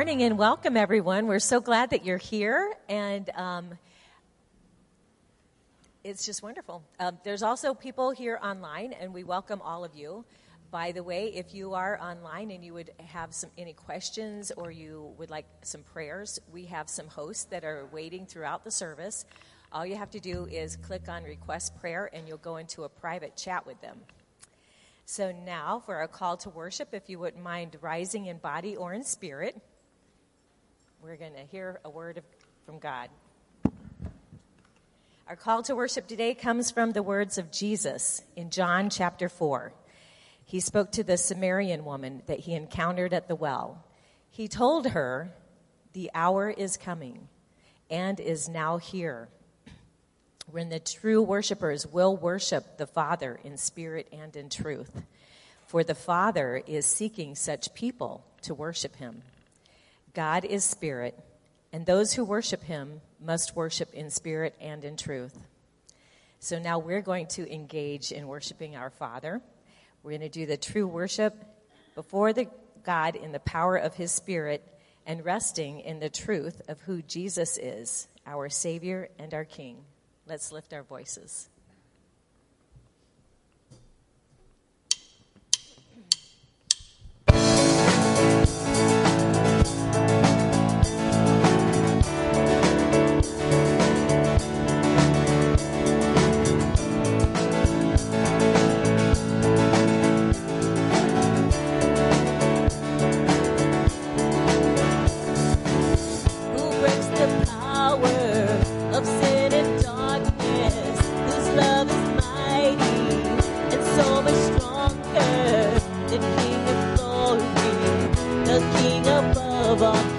Good morning and welcome, everyone. We're so glad that you're here, and um, it's just wonderful. Um, there's also people here online, and we welcome all of you. By the way, if you are online and you would have some any questions or you would like some prayers, we have some hosts that are waiting throughout the service. All you have to do is click on request prayer, and you'll go into a private chat with them. So now for our call to worship, if you wouldn't mind rising in body or in spirit, we're going to hear a word of, from God. Our call to worship today comes from the words of Jesus in John chapter 4. He spoke to the Samaritan woman that he encountered at the well. He told her, The hour is coming and is now here when the true worshipers will worship the Father in spirit and in truth. For the Father is seeking such people to worship him. God is spirit, and those who worship him must worship in spirit and in truth. So now we're going to engage in worshiping our Father. We're going to do the true worship before the God in the power of his spirit and resting in the truth of who Jesus is, our Savior and our King. Let's lift our voices. This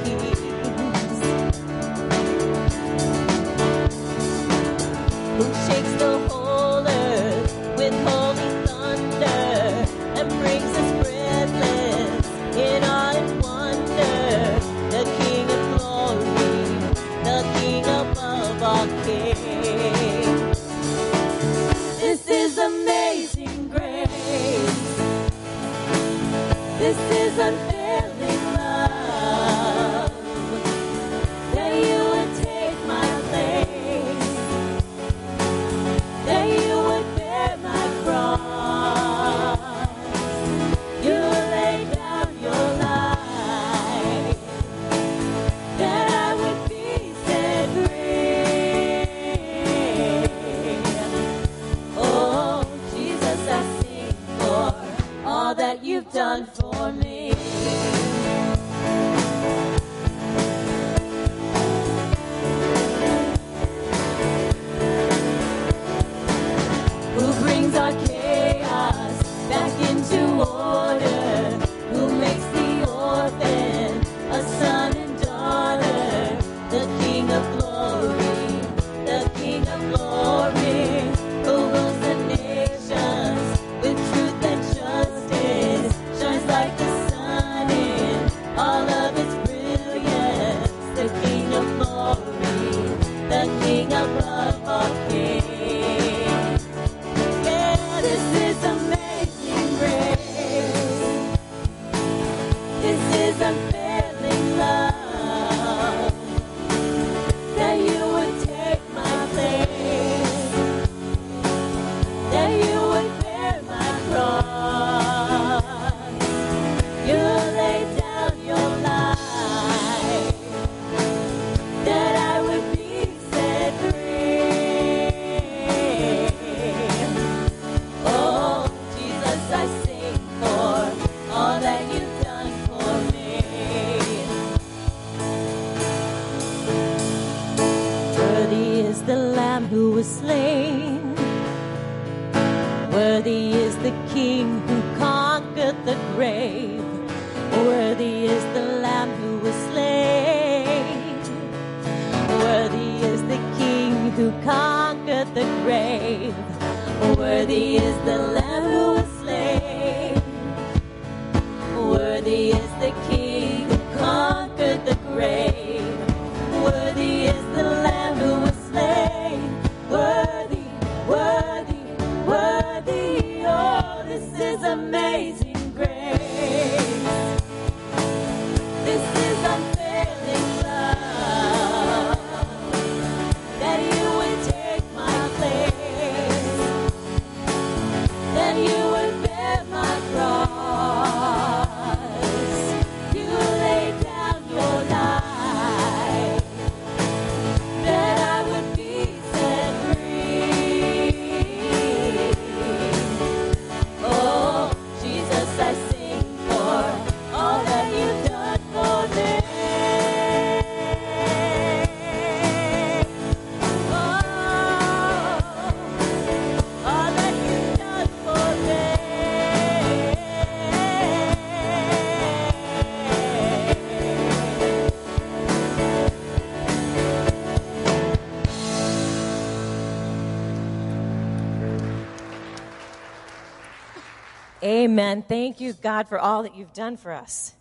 Amen. Thank you, God, for all that you've done for us.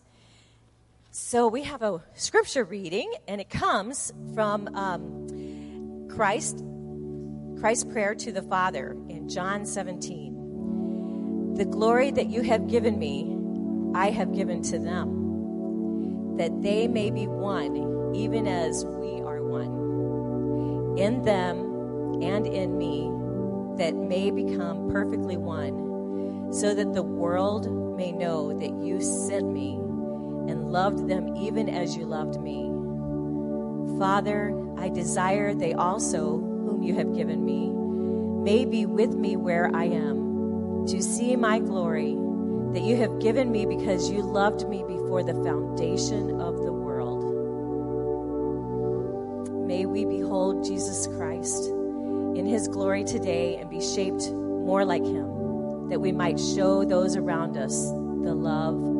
So, we have a scripture reading, and it comes from um, Christ, Christ's prayer to the Father in John 17. The glory that you have given me, I have given to them, that they may be one, even as we are one. In them and in me, that may become perfectly one so that the world may know that you sent me and loved them even as you loved me. Father, I desire they also, whom you have given me, may be with me where I am, to see my glory that you have given me because you loved me before the foundation of the world. May we behold Jesus Christ in his glory today and be shaped more like him that we might show those around us the love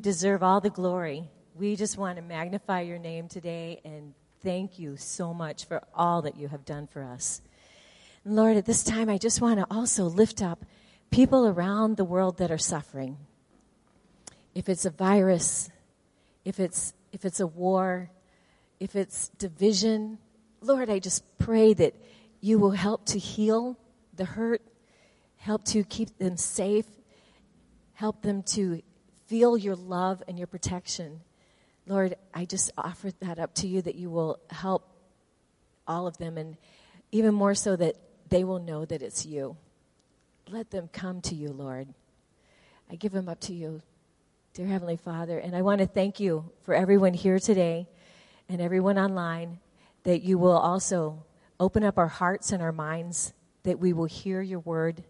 deserve all the glory. We just want to magnify your name today and thank you so much for all that you have done for us. And Lord, at this time, I just want to also lift up people around the world that are suffering. If it's a virus, if it's, if it's a war, if it's division, Lord, I just pray that you will help to heal the hurt, help to keep them safe, help them to feel your love and your protection. Lord, I just offer that up to you that you will help all of them and even more so that they will know that it's you. Let them come to you, Lord. I give them up to you, dear Heavenly Father. And I want to thank you for everyone here today and everyone online that you will also open up our hearts and our minds, that we will hear your word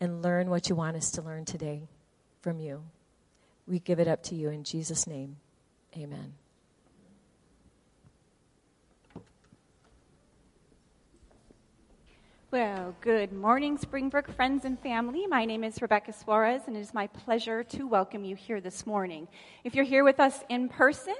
and learn what you want us to learn today from you. We give it up to you in Jesus' name. Amen. Well, good morning, Springbrook friends and family. My name is Rebecca Suarez, and it is my pleasure to welcome you here this morning. If you're here with us in person,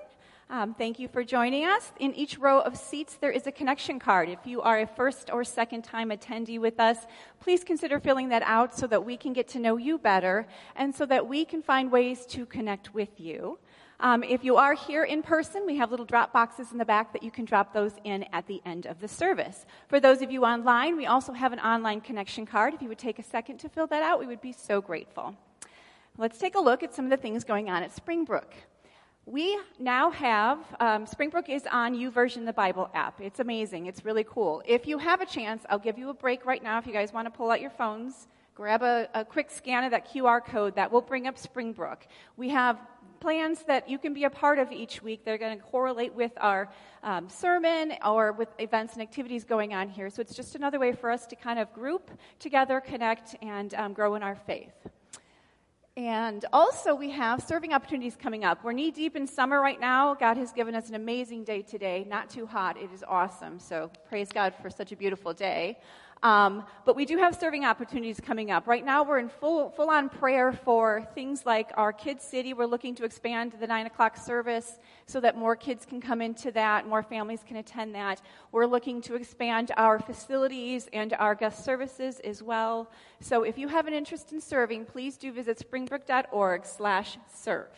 um, thank you for joining us. In each row of seats, there is a connection card. If you are a first or second time attendee with us, please consider filling that out so that we can get to know you better and so that we can find ways to connect with you. Um, if you are here in person, we have little drop boxes in the back that you can drop those in at the end of the service. For those of you online, we also have an online connection card. If you would take a second to fill that out, we would be so grateful. Let's take a look at some of the things going on at Springbrook. We now have, um, Springbrook is on YouVersion, the Bible app. It's amazing. It's really cool. If you have a chance, I'll give you a break right now if you guys want to pull out your phones. Grab a, a quick scan of that QR code that will bring up Springbrook. We have plans that you can be a part of each week. They're going to correlate with our um, sermon or with events and activities going on here. So it's just another way for us to kind of group together, connect, and um, grow in our faith. And also, we have serving opportunities coming up. We're knee deep in summer right now. God has given us an amazing day today. Not too hot. It is awesome. So, praise God for such a beautiful day. Um, but we do have serving opportunities coming up. Right now, we're in full, full on prayer for things like our Kids City. We're looking to expand the 9 o'clock service so that more kids can come into that, more families can attend that. We're looking to expand our facilities and our guest services as well. So if you have an interest in serving, please do visit springbrook.org slash serve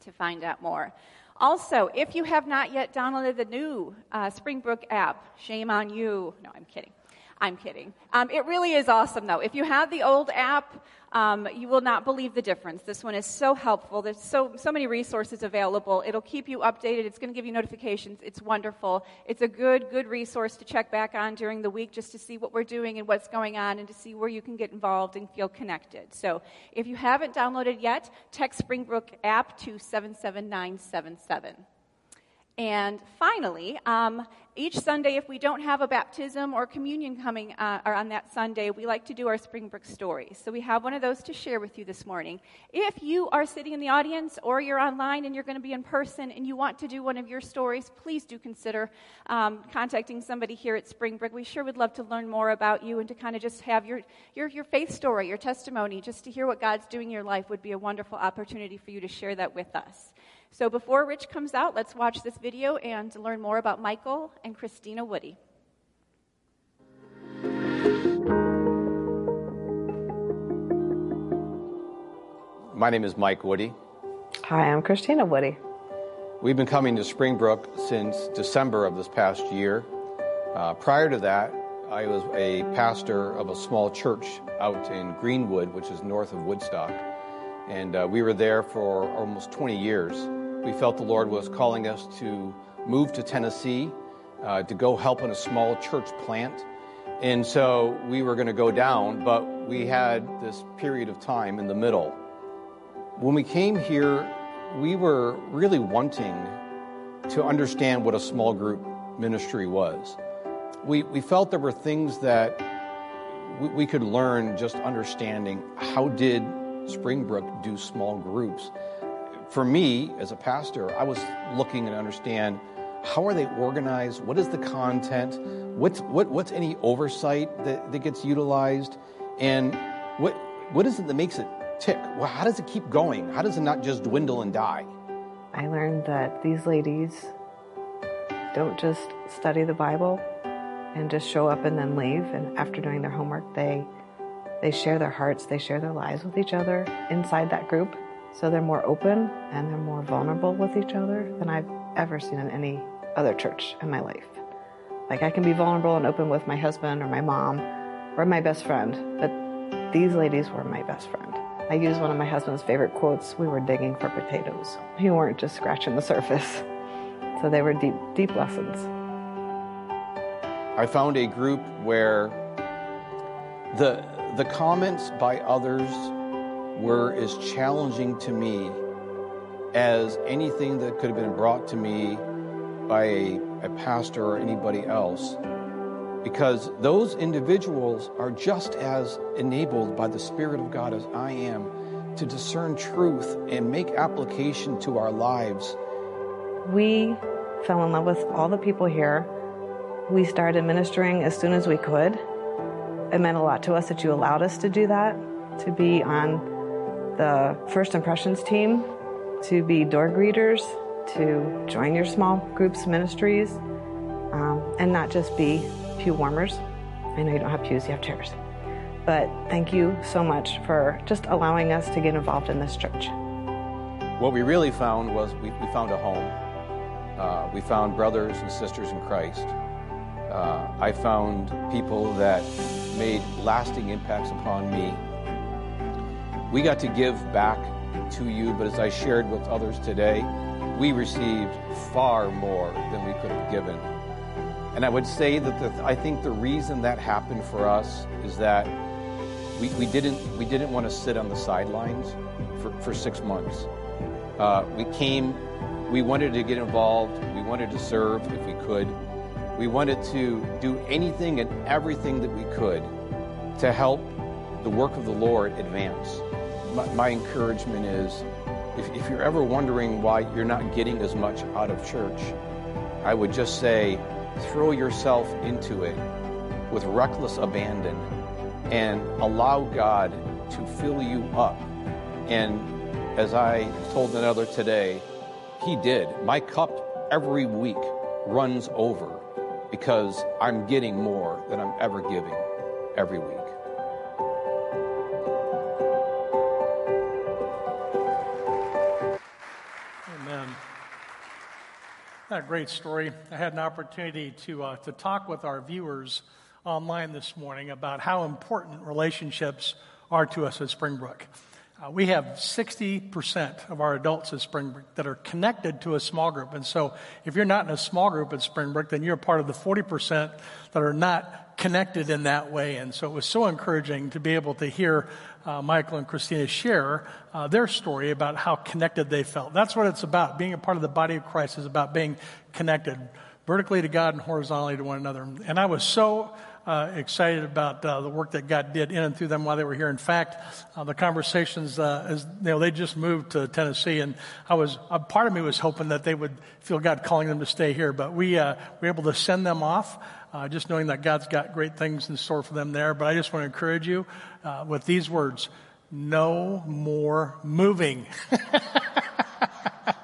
to find out more. Also, if you have not yet downloaded the new uh, Springbrook app, shame on you. No, I'm kidding. I'm kidding. Um, it really is awesome, though. If you have the old app, um, you will not believe the difference. This one is so helpful. There's so, so many resources available. It'll keep you updated. It's going to give you notifications. It's wonderful. It's a good, good resource to check back on during the week just to see what we're doing and what's going on and to see where you can get involved and feel connected. So if you haven't downloaded yet, text Springbrook app to 77977. And finally, um, each Sunday, if we don't have a baptism or communion coming uh, or on that Sunday, we like to do our Springbrook stories. So we have one of those to share with you this morning. If you are sitting in the audience or you're online and you're going to be in person and you want to do one of your stories, please do consider um, contacting somebody here at Springbrook. We sure would love to learn more about you and to kind of just have your, your, your faith story, your testimony, just to hear what God's doing in your life would be a wonderful opportunity for you to share that with us. So before Rich comes out, let's watch this video and learn more about Michael and Christina Woody. My name is Mike Woody. Hi, I'm Christina Woody. We've been coming to Springbrook since December of this past year. Uh, prior to that, I was a pastor of a small church out in Greenwood, which is north of Woodstock. And uh, we were there for almost 20 years. We felt the Lord was calling us to move to Tennessee uh, to go help in a small church plant. And so we were going to go down, but we had this period of time in the middle. When we came here, we were really wanting to understand what a small group ministry was. We, we felt there were things that we, we could learn just understanding how did Springbrook do small groups. For me, as a pastor, I was looking to understand how are they organized? What is the content? What's, what, what's any oversight that, that gets utilized? And what, what is it that makes it tick? Well, how does it keep going? How does it not just dwindle and die? I learned that these ladies don't just study the Bible and just show up and then leave. And after doing their homework, they they share their hearts, they share their lives with each other inside that group. So they're more open and they're more vulnerable with each other than I've ever seen in any other church in my life. Like I can be vulnerable and open with my husband or my mom or my best friend, but these ladies were my best friend. I used one of my husband's favorite quotes we were digging for potatoes. We weren't just scratching the surface. So they were deep, deep lessons. I found a group where the, the comments by others were as challenging to me as anything that could have been brought to me by a, a pastor or anybody else because those individuals are just as enabled by the Spirit of God as I am to discern truth and make application to our lives. We fell in love with all the people here. We started ministering as soon as we could. It meant a lot to us that you allowed us to do that, to be on the First Impressions team, to be door greeters, to join your small groups ministries, um, and not just be pew warmers. I know you don't have pews, you have chairs. But thank you so much for just allowing us to get involved in this church. What we really found was we, we found a home. Uh, we found brothers and sisters in Christ. Uh, I found people that made lasting impacts upon me. We got to give back to you, but as I shared with others today, we received far more than we could have given. And I would say that the, I think the reason that happened for us is that we, we, didn't, we didn't want to sit on the sidelines for, for six months. Uh, we came, we wanted to get involved, we wanted to serve if we could. We wanted to do anything and everything that we could to help the work of the Lord advance. My, my encouragement is if, if you're ever wondering why you're not getting as much out of church, I would just say throw yourself into it with reckless abandon and allow God to fill you up. And as I told another today, He did. My cup every week runs over because I'm getting more than I'm ever giving every week. That great story. I had an opportunity to, uh, to talk with our viewers online this morning about how important relationships are to us at Springbrook. Uh, we have 60% of our adults at Springbrook that are connected to a small group. And so if you're not in a small group at Springbrook, then you're part of the 40% that are not connected in that way. And so it was so encouraging to be able to hear uh, Michael and Christina share uh, their story about how connected they felt. That's what it's about. Being a part of the body of Christ is about being connected vertically to God and horizontally to one another. And I was so uh, excited about uh, the work that God did in and through them while they were here. In fact, uh, the conversations, uh, as, you know, they just moved to Tennessee, and I was part of me was hoping that they would feel God calling them to stay here, but we uh, were able to send them off. Uh, just knowing that God's got great things in store for them there. But I just want to encourage you with these words no more moving.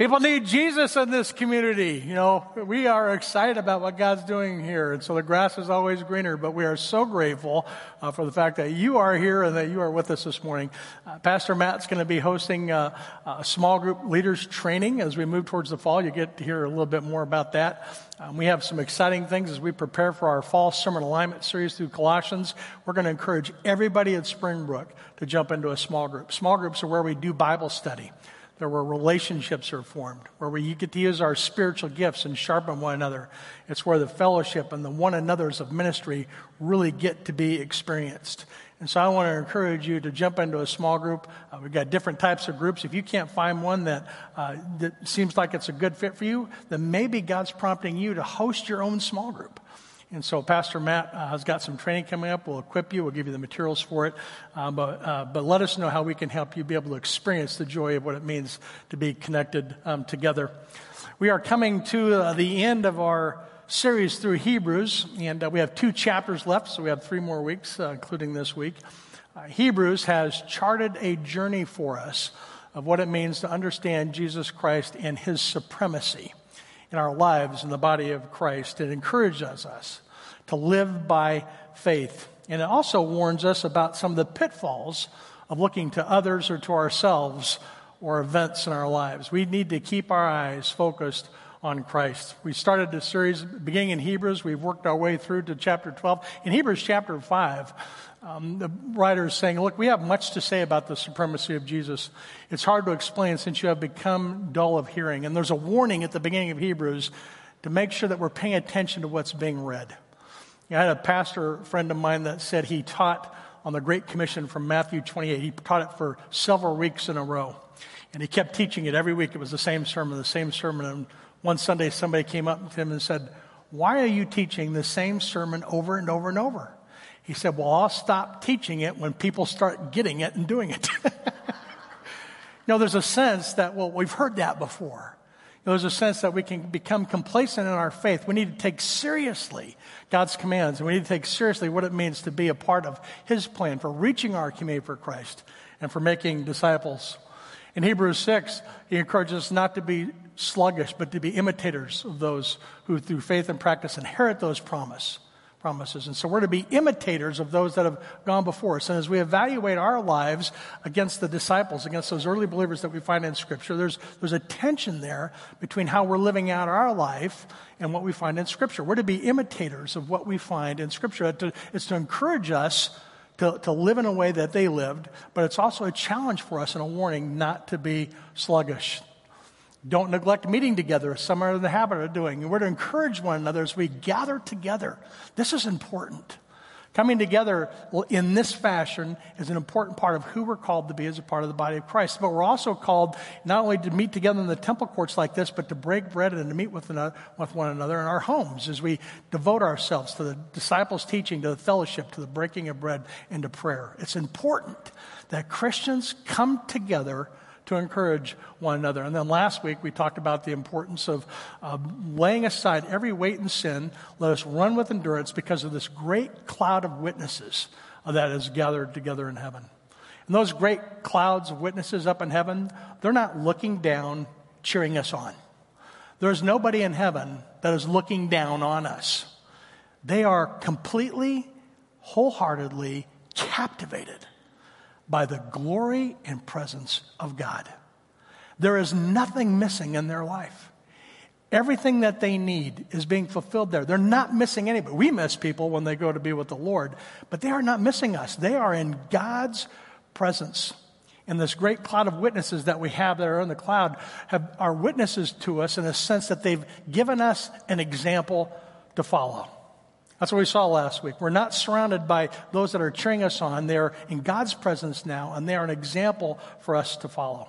People need Jesus in this community. You know, we are excited about what God's doing here. And so the grass is always greener, but we are so grateful uh, for the fact that you are here and that you are with us this morning. Uh, Pastor Matt's going to be hosting uh, a small group leaders training as we move towards the fall. You get to hear a little bit more about that. Um, we have some exciting things as we prepare for our fall sermon alignment series through Colossians. We're going to encourage everybody at Springbrook to jump into a small group. Small groups are where we do Bible study. There where relationships are formed, where we get to use our spiritual gifts and sharpen one another. It's where the fellowship and the one another's of ministry really get to be experienced. And so I want to encourage you to jump into a small group. Uh, we've got different types of groups. If you can't find one that, uh, that seems like it's a good fit for you, then maybe God's prompting you to host your own small group. And so Pastor Matt uh, has got some training coming up. We'll equip you. We'll give you the materials for it. Uh, but, uh, but let us know how we can help you be able to experience the joy of what it means to be connected um, together. We are coming to uh, the end of our series through Hebrews, and uh, we have two chapters left, so we have three more weeks, including this week. Hebrews has charted a journey for us of what it means to understand Jesus Christ and his supremacy in our lives in the body of Christ. It encourages us to live by faith. And it also warns us about some of the pitfalls of looking to others or to ourselves or events in our lives. We need to keep our eyes focused on Christ. We started this series beginning in Hebrews. We've worked our way through to chapter 12. In Hebrews chapter 5, um, the writer is saying, Look, we have much to say about the supremacy of Jesus. It's hard to explain since you have become dull of hearing. And there's a warning at the beginning of Hebrews to make sure that we're paying attention to what's being read. I had a pastor friend of mine that said he taught on the Great Commission from Matthew 28. He taught it for several weeks in a row. And he kept teaching it every week. It was the same sermon, the same sermon. And one Sunday, somebody came up to him and said, Why are you teaching the same sermon over and over and over? He said, Well, I'll stop teaching it when people start getting it and doing it. you know, there's a sense that, well, we've heard that before. there's a sense that we can become complacent in our faith. We need to take seriously God's commands, and we need to take seriously what it means to be a part of His plan for reaching our community for Christ and for making disciples. In Hebrews 6, he encourages us not to be sluggish, but to be imitators of those who, through faith and practice, inherit those promise promises. And so we're to be imitators of those that have gone before us. And as we evaluate our lives against the disciples, against those early believers that we find in Scripture, there's, there's a tension there between how we're living out our life and what we find in Scripture. We're to be imitators of what we find in Scripture. It's to encourage us to, to live in a way that they lived, but it's also a challenge for us and a warning not to be sluggish. Don't neglect meeting together, as some are in the habit of doing. We're to encourage one another as we gather together. This is important. Coming together in this fashion is an important part of who we're called to be as a part of the body of Christ. But we're also called not only to meet together in the temple courts like this, but to break bread and to meet with, another, with one another in our homes as we devote ourselves to the disciples' teaching, to the fellowship, to the breaking of bread, and to prayer. It's important that Christians come together to encourage one another. And then last week we talked about the importance of uh, laying aside every weight and sin. Let us run with endurance because of this great cloud of witnesses that is gathered together in heaven. And those great clouds of witnesses up in heaven, they're not looking down, cheering us on. There's nobody in heaven that is looking down on us. They are completely, wholeheartedly captivated by the glory and presence of God. There is nothing missing in their life. Everything that they need is being fulfilled there. They're not missing anybody. We miss people when they go to be with the Lord, but they are not missing us. They are in God's presence. And this great cloud of witnesses that we have that are in the cloud have, are witnesses to us in the sense that they've given us an example to follow. That's what we saw last week. We're not surrounded by those that are cheering us on. They're in God's presence now, and they are an example for us to follow.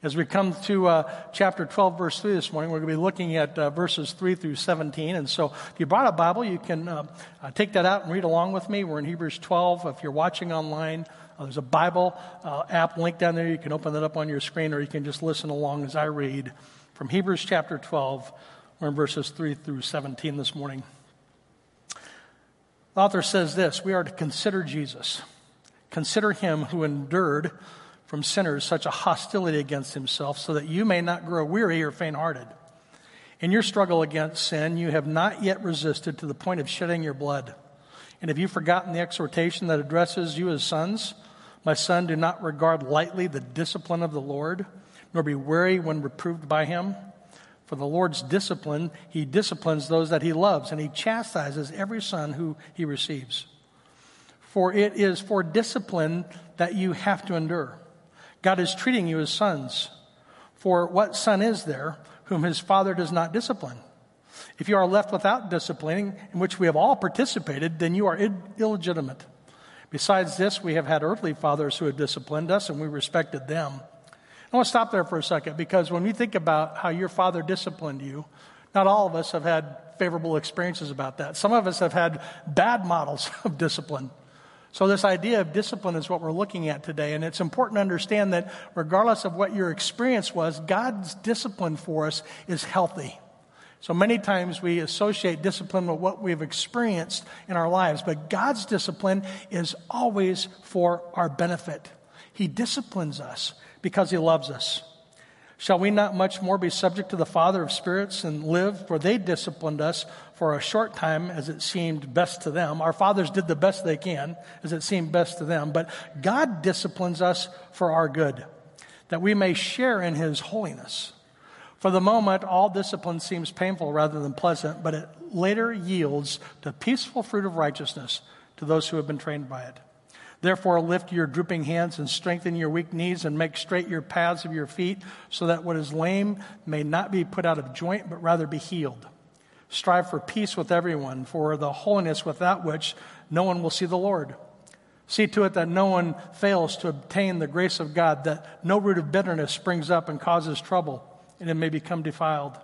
As we come to uh, chapter 12, verse 3 this morning, we're going to be looking at uh, verses 3 through 17. And so if you brought a Bible, you can uh, uh take that out and read along with me. We're in Hebrews 12. If you're watching online, uh, there's a Bible uh, app link down there. You can open that up on your screen, or you can just listen along as I read from Hebrews chapter 12. We're in verses 3 through 17 this morning. The author says this We are to consider Jesus. Consider him who endured from sinners such a hostility against himself, so that you may not grow weary or faint hearted. In your struggle against sin, you have not yet resisted to the point of shedding your blood. And have you forgotten the exhortation that addresses you as sons? My son, do not regard lightly the discipline of the Lord, nor be weary when reproved by him. For the Lord's discipline, he disciplines those that he loves, and he chastises every son who he receives. For it is for discipline that you have to endure. God is treating you as sons. For what son is there whom his father does not discipline? If you are left without disciplining, in which we have all participated, then you are illegitimate. Besides this, we have had earthly fathers who have disciplined us, and we respected them. I want to stop there for a second because when we think about how your father disciplined you, not all of us have had favorable experiences about that. Some of us have had bad models of discipline. So, this idea of discipline is what we're looking at today. And it's important to understand that regardless of what your experience was, God's discipline for us is healthy. So, many times we associate discipline with what we've experienced in our lives, but God's discipline is always for our benefit. He disciplines us because He loves us. Shall we not much more be subject to the Father of spirits and live? For they disciplined us for a short time as it seemed best to them. Our fathers did the best they can as it seemed best to them. But God disciplines us for our good, that we may share in His holiness. For the moment, all discipline seems painful rather than pleasant, but it later yields the peaceful fruit of righteousness to those who have been trained by it. Therefore, lift your drooping hands and strengthen your weak knees and make straight your paths of your feet, so that what is lame may not be put out of joint, but rather be healed. Strive for peace with everyone, for the holiness without which no one will see the Lord. See to it that no one fails to obtain the grace of God, that no root of bitterness springs up and causes trouble, and it may become defiled.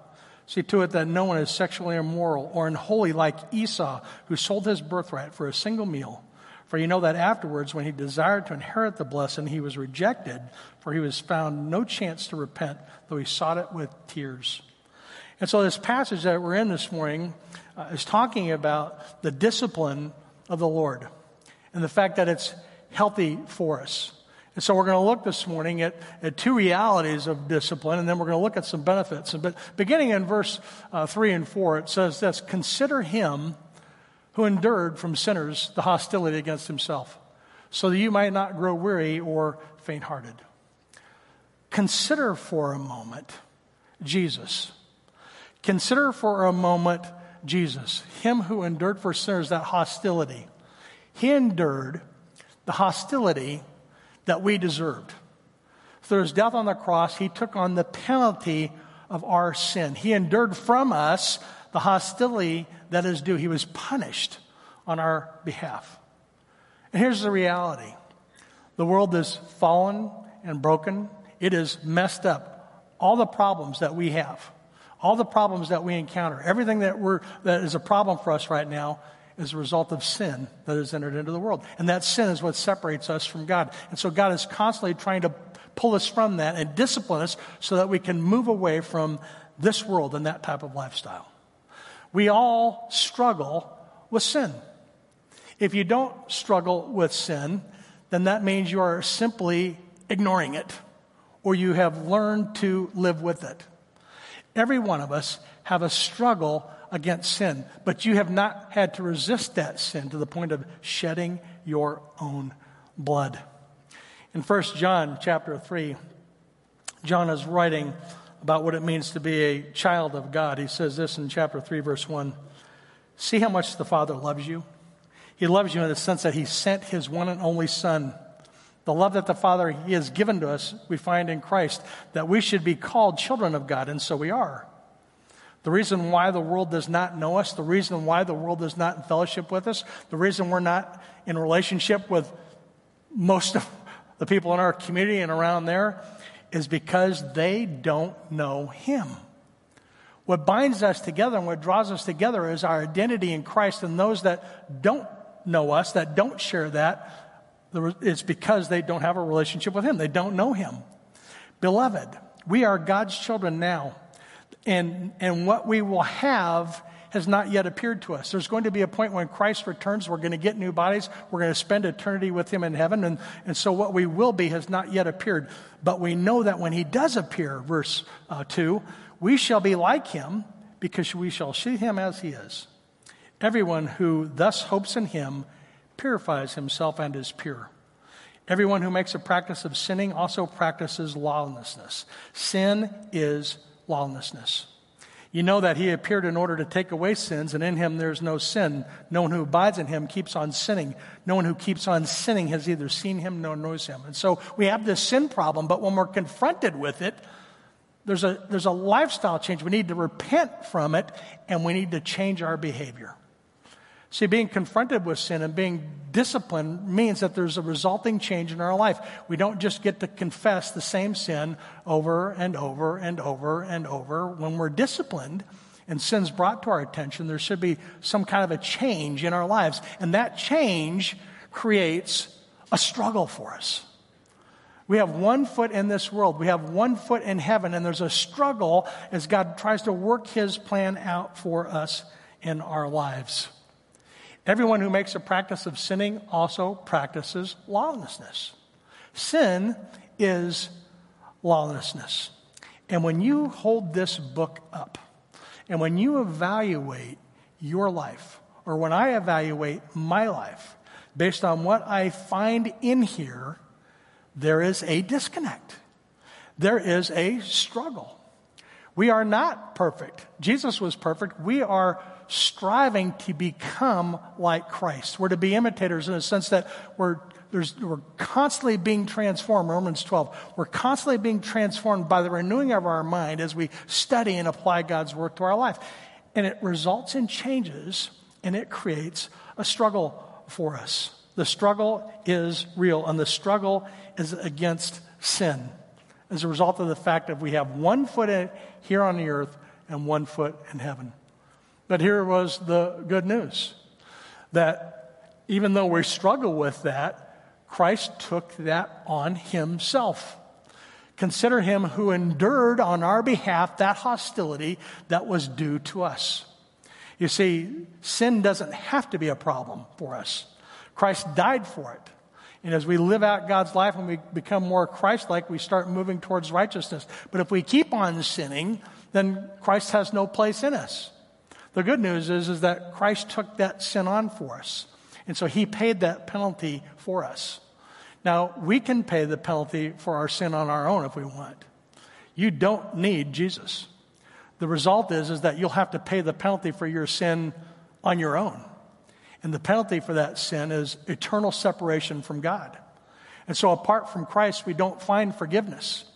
See to it that no one is sexually immoral or unholy like Esau, who sold his birthright for a single meal. For you know that afterwards, when he desired to inherit the blessing, he was rejected, for he was found no chance to repent, though he sought it with tears. And so, this passage that we're in this morning uh, is talking about the discipline of the Lord and the fact that it's healthy for us. And so, we're going to look this morning at, at two realities of discipline, and then we're going to look at some benefits. But beginning in verse uh, 3 and 4, it says this Consider him who endured from sinners the hostility against himself, so that you might not grow weary or faint hearted. Consider for a moment Jesus. Consider for a moment Jesus, him who endured for sinners that hostility. He endured the hostility that we deserved. Through his death on the cross, he took on the penalty of our sin. He endured from us the hostility that is due. He was punished on our behalf. And here's the reality the world is fallen and broken, it is messed up. All the problems that we have, all the problems that we encounter, everything that, we're, that is a problem for us right now is a result of sin that has entered into the world. And that sin is what separates us from God. And so God is constantly trying to pull us from that and discipline us so that we can move away from this world and that type of lifestyle. We all struggle with sin. If you don't struggle with sin, then that means you are simply ignoring it or you have learned to live with it. Every one of us have a struggle against sin, but you have not had to resist that sin to the point of shedding your own blood. In 1 John chapter 3, John is writing about what it means to be a child of God. He says this in chapter 3, verse 1 See how much the Father loves you? He loves you in the sense that He sent His one and only Son. The love that the Father He has given to us, we find in Christ, that we should be called children of God, and so we are. The reason why the world does not know us, the reason why the world is not in fellowship with us, the reason we're not in relationship with most of the people in our community and around there is because they don't know Him. What binds us together and what draws us together is our identity in Christ, and those that don't know us, that don't share that, it's because they don't have a relationship with Him. They don't know Him. Beloved, we are God's children now and, and what we will have has not yet appeared to us. There's going to be a point when Christ returns. We're going to get new bodies. We're going to spend eternity with Him in heaven. And, and so what we will be has not yet appeared. But we know that when He does appear, verse uh, 2, we shall be like Him because we shall see Him as He is. Everyone who thus hopes in Him purifies himself and is pure. Everyone who makes a practice of sinning also practices lawlessness. Sin is lawlessness. You know that he appeared in order to take away sins, and in him there's no sin. No one who abides in him keeps on sinning. No one who keeps on sinning has either seen him nor knows him. And so we have this sin problem, but when we're confronted with it, there's a, there's a lifestyle change. We need to repent from it, and we need to change our behavior. See, being confronted with sin and being disciplined means that there's a resulting change in our life. We don't just get to confess the same sin over and over and over and over. When we're disciplined and sin's brought to our attention, there should be some kind of a change in our lives. And that change creates a struggle for us. We have one foot in this world. We have one foot in heaven, and there's a struggle as God tries to work his plan out for us in our lives. Everyone who makes a practice of sinning also practices lawlessness. Sin is lawlessness. And when you hold this book up, and when you evaluate your life, or when I evaluate my life, based on what I find in here, there is a disconnect. There is a struggle. We are not perfect. Jesus was perfect. We are striving to become like Christ. We're to be imitators in the sense that we're, we're constantly being transformed. Romans 12. We're constantly being transformed by the renewing of our mind as we study and apply God's word to our life. And it results in changes and it creates a struggle for us. The struggle is real, and the struggle is against sin as a result of the fact that we have one foot here on the earth and one foot in heaven. But here was the good news that even though we struggle with that, Christ took that on himself. Consider him who endured on our behalf that hostility that was due to us. You see, sin doesn't have to be a problem for us. Christ died for it. And as we live out God's life and we become more Christ like, we start moving towards righteousness. But if we keep on sinning, then Christ has no place in us. The good news is, is that Christ took that sin on for us. And so he paid that penalty for us. Now, we can pay the penalty for our sin on our own if we want. You don't need Jesus. The result is, is that you'll have to pay the penalty for your sin on your own. And the penalty for that sin is eternal separation from God. And so apart from Christ, we don't find forgiveness.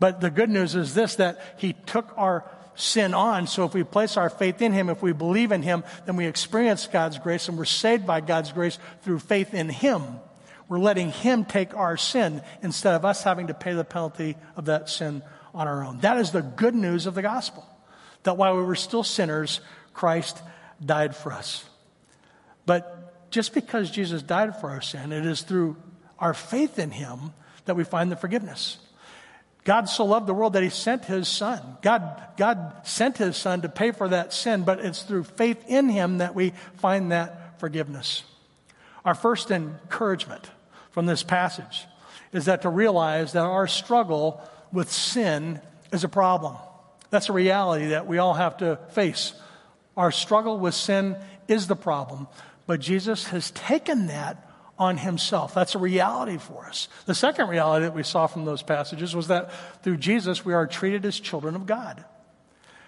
But the good news is this that He took our sin on. So if we place our faith in Him, if we believe in Him, then we experience God's grace and we're saved by God's grace through faith in Him. We're letting Him take our sin instead of us having to pay the penalty of that sin on our own. That is the good news of the gospel. That while we were still sinners, Christ died for us. But just because Jesus died for our sin, it is through our faith in Him that we find the forgiveness. God so loved the world that he sent his son. God, God sent his son to pay for that sin, but it's through faith in him that we find that forgiveness. Our first encouragement from this passage is that to realize that our struggle with sin is a problem. That's a reality that we all have to face. Our struggle with sin is the problem, but Jesus has taken that on himself. That's a reality for us. The second reality that we saw from those passages was that through Jesus, we are treated as children of God.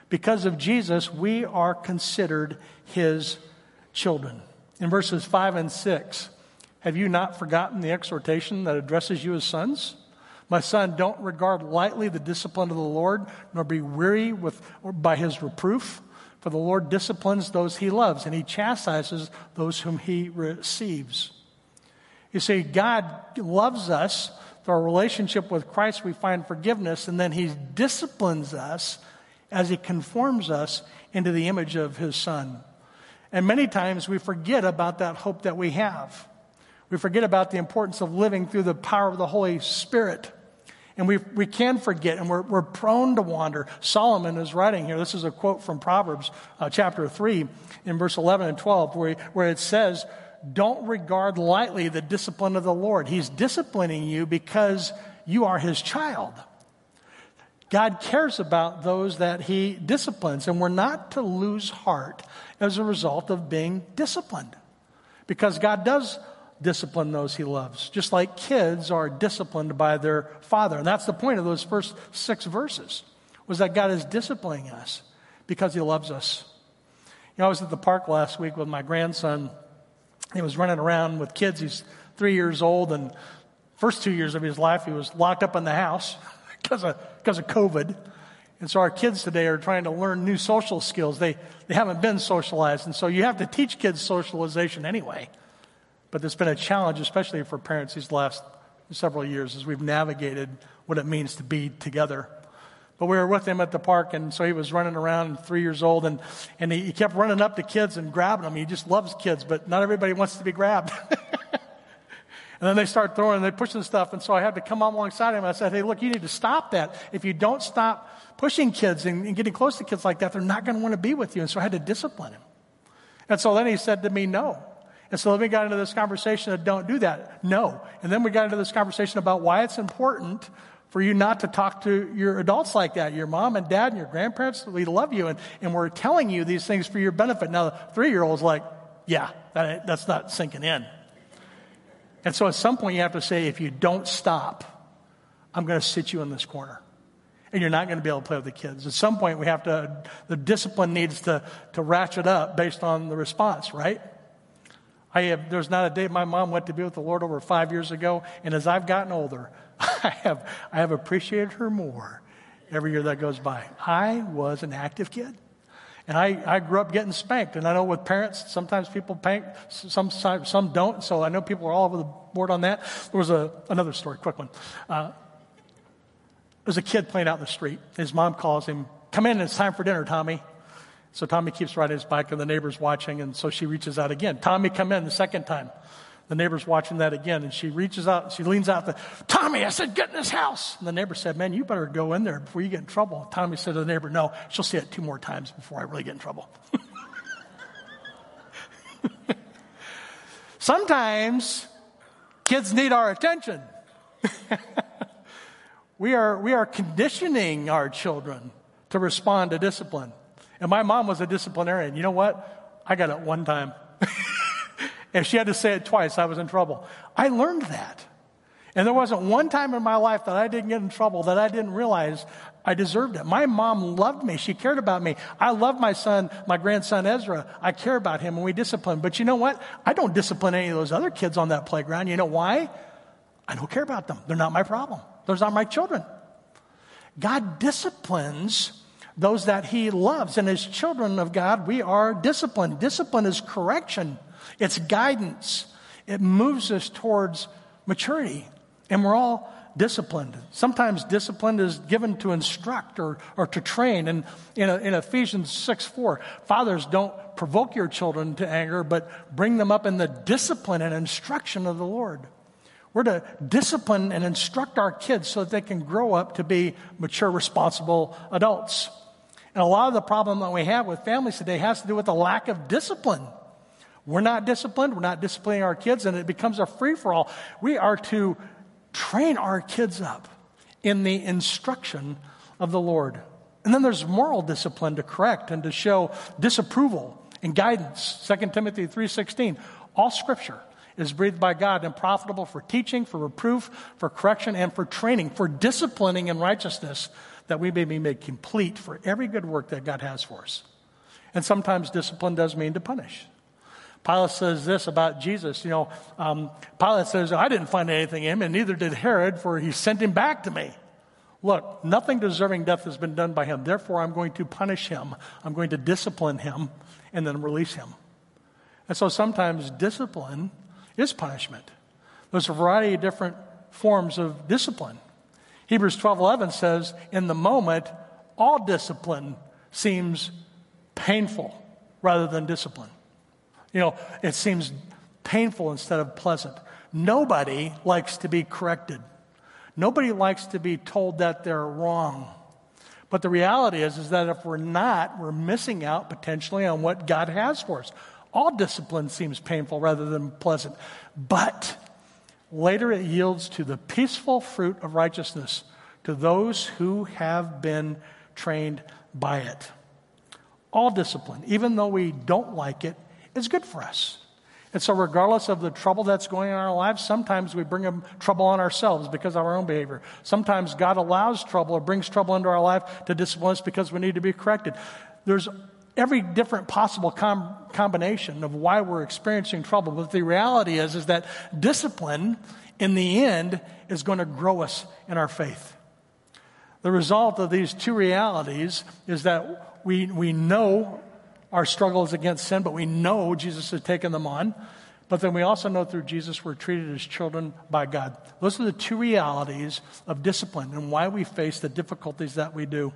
Because of Jesus, we are considered his children. In verses 5 and 6, have you not forgotten the exhortation that addresses you as sons? My son, don't regard lightly the discipline of the Lord, nor be weary with, by his reproof. For the Lord disciplines those he loves, and he chastises those whom he receives. You see, God loves us. Through our relationship with Christ, we find forgiveness, and then he disciplines us as he conforms us into the image of his son. And many times we forget about that hope that we have. We forget about the importance of living through the power of the Holy Spirit. And we, we can forget, and we're, we're prone to wander. Solomon is writing here. This is a quote from Proverbs uh, chapter 3 in verse 11 and 12, where, where it says, Don't regard lightly the discipline of the Lord. He's disciplining you because you are his child. God cares about those that he disciplines, and we're not to lose heart as a result of being disciplined. Because God does discipline those he loves, just like kids are disciplined by their father. And that's the point of those first six verses, was that God is disciplining us because he loves us. You know, I was at the park last week with my grandson. He was running around with kids. He's three years old, and first two years of his life, he was locked up in the house because of, because of COVID. And so our kids today are trying to learn new social skills. They, they haven't been socialized. And so you have to teach kids socialization anyway. But it's been a challenge, especially for parents these last several years as we've navigated what it means to be together. But we were with him at the park, and so he was running around, three years old, and, and he, he kept running up to kids and grabbing them. He just loves kids, but not everybody wants to be grabbed. and then they start throwing, and they're pushing stuff, and so I had to come alongside him. I said, hey, look, you need to stop that. If you don't stop pushing kids and, and getting close to kids like that, they're not going to want to be with you. And so I had to discipline him. And so then he said to me, no. And so then we got into this conversation of don't do that. No. And then we got into this conversation about why it's important for you not to talk to your adults like that. Your mom and dad and your grandparents, we love you, and, and we're telling you these things for your benefit. Now, the three year old's like, yeah, that, that's not sinking in. And so at some point, you have to say, if you don't stop, I'm going to sit you in this corner. And you're not going to be able to play with the kids. At some point, we have to, the discipline needs to, to ratchet up based on the response, right? I have, there's not a day my mom went to be with the Lord over five years ago, and as I've gotten older, I have, I have appreciated her more every year that goes by. I was an active kid. And I, I grew up getting spanked. And I know with parents, sometimes people spank, some, some don't. So I know people are all over the board on that. There was a, another story, quick one. Uh, there's a kid playing out in the street. His mom calls him, Come in, it's time for dinner, Tommy. So Tommy keeps riding his bike, and the neighbor's watching, and so she reaches out again. Tommy, come in the second time. The neighbor's watching that again, and she reaches out, and she leans out, the, Tommy, I said, get in this house. And the neighbor said, Man, you better go in there before you get in trouble. Tommy said to the neighbor, No, she'll see it two more times before I really get in trouble. Sometimes kids need our attention. we, are, we are conditioning our children to respond to discipline. And my mom was a disciplinarian. You know what? I got it one time. if she had to say it twice, I was in trouble. I learned that. And there wasn't one time in my life that I didn't get in trouble that I didn't realize I deserved it. My mom loved me. She cared about me. I love my son, my grandson Ezra. I care about him and we discipline. But you know what? I don't discipline any of those other kids on that playground. You know why? I don't care about them. They're not my problem. Those are my children. God disciplines those that he loves. And as children of God, we are disciplined. Discipline is correction, it's guidance, it moves us towards maturity. And we're all disciplined. Sometimes discipline is given to instruct or, or to train. And in, in Ephesians 6 4, fathers don't provoke your children to anger, but bring them up in the discipline and instruction of the Lord. We're to discipline and instruct our kids so that they can grow up to be mature, responsible adults. And a lot of the problem that we have with families today has to do with the lack of discipline. We're not disciplined, we're not disciplining our kids, and it becomes a free for all. We are to train our kids up in the instruction of the Lord. And then there's moral discipline to correct and to show disapproval and guidance. 2 Timothy 3:16. All scripture is breathed by God and profitable for teaching, for reproof, for correction, and for training, for disciplining in righteousness, that we may be made complete for every good work that God has for us. And sometimes discipline does mean to punish. Pilate says this about Jesus. You know, um, Pilate says, I didn't find anything in him, and neither did Herod, for he sent him back to me. Look, nothing deserving death has been done by him. Therefore, I'm going to punish him. I'm going to discipline him and then release him. And so sometimes discipline is punishment. There's a variety of different forms of discipline. Hebrews 12:11 says, "In the moment, all discipline seems painful rather than discipline." You know, it seems painful instead of pleasant. Nobody likes to be corrected. Nobody likes to be told that they're wrong. But the reality is, is that if we're not, we're missing out potentially on what God has for us. All discipline seems painful rather than pleasant. But later it yields to the peaceful fruit of righteousness to those who have been trained by it. All discipline, even though we don't like it, is good for us. And so, regardless of the trouble that's going on in our lives, sometimes we bring trouble on ourselves because of our own behavior. Sometimes God allows trouble or brings trouble into our life to discipline us because we need to be corrected. There's every different possible com- combination of why we're experiencing trouble. But the reality is, is that discipline, in the end, is going to grow us in our faith. The result of these two realities is that we, we know our struggles against sin, but we know Jesus has taken them on. But then we also know through Jesus we're treated as children by God. Those are the two realities of discipline and why we face the difficulties that we do.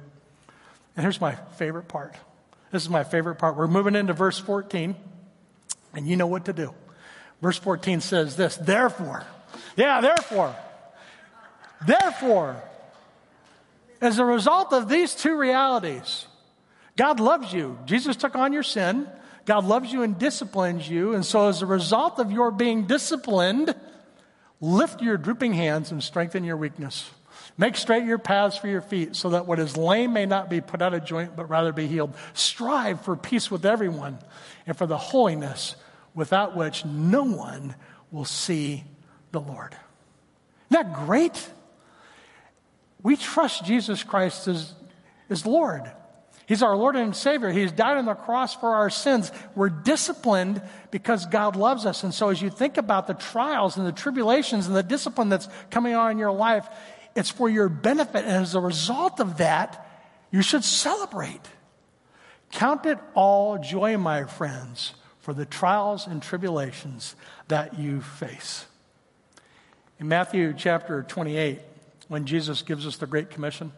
And here's my favorite part. This is my favorite part. We're moving into verse 14, and you know what to do. Verse 14 says this Therefore, yeah, therefore, therefore, as a result of these two realities, God loves you. Jesus took on your sin. God loves you and disciplines you. And so, as a result of your being disciplined, lift your drooping hands and strengthen your weakness. Make straight your paths for your feet so that what is lame may not be put out of joint, but rather be healed. Strive for peace with everyone and for the holiness without which no one will see the Lord. Isn't that great? We trust Jesus Christ as, as Lord. He's our Lord and Savior. He's died on the cross for our sins. We're disciplined because God loves us. And so, as you think about the trials and the tribulations and the discipline that's coming on in your life, it's for your benefit. And as a result of that, you should celebrate. Count it all joy, my friends, for the trials and tribulations that you face. In Matthew chapter 28, when Jesus gives us the Great Commission,